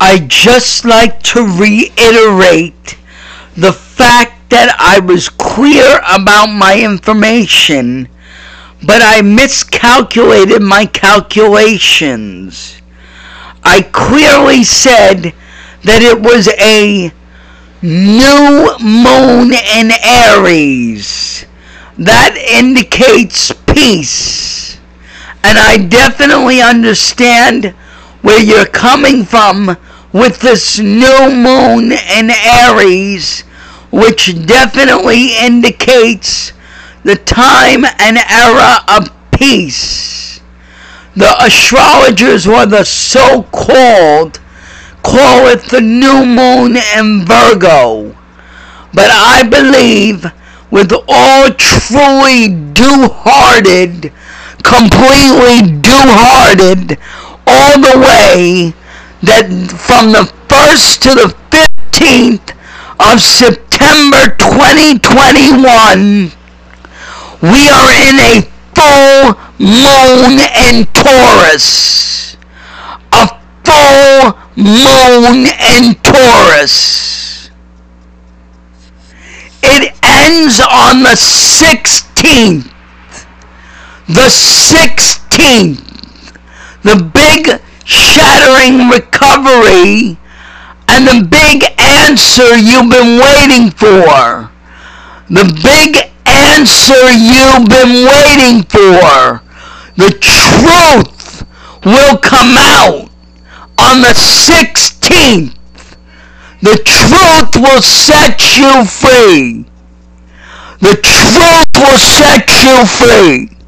I'd just like to reiterate the fact that I was clear about my information, but I miscalculated my calculations. I clearly said that it was a new moon in Aries. That indicates peace. And I definitely understand where you're coming from with this new moon in Aries, which definitely indicates the time and era of peace. The astrologers or the so-called call it the new moon in Virgo. But I believe with all truly do-hearted, completely do-hearted, all the way that from the 1st to the 15th of September 2021, we are in a full moon in Taurus. A full moon in Taurus. It ends on the 16th. The 16th. The big shattering recovery and the big answer you've been waiting for. The big answer you've been waiting for. The truth will come out on the 16th. The truth will set you free. The truth will set you free.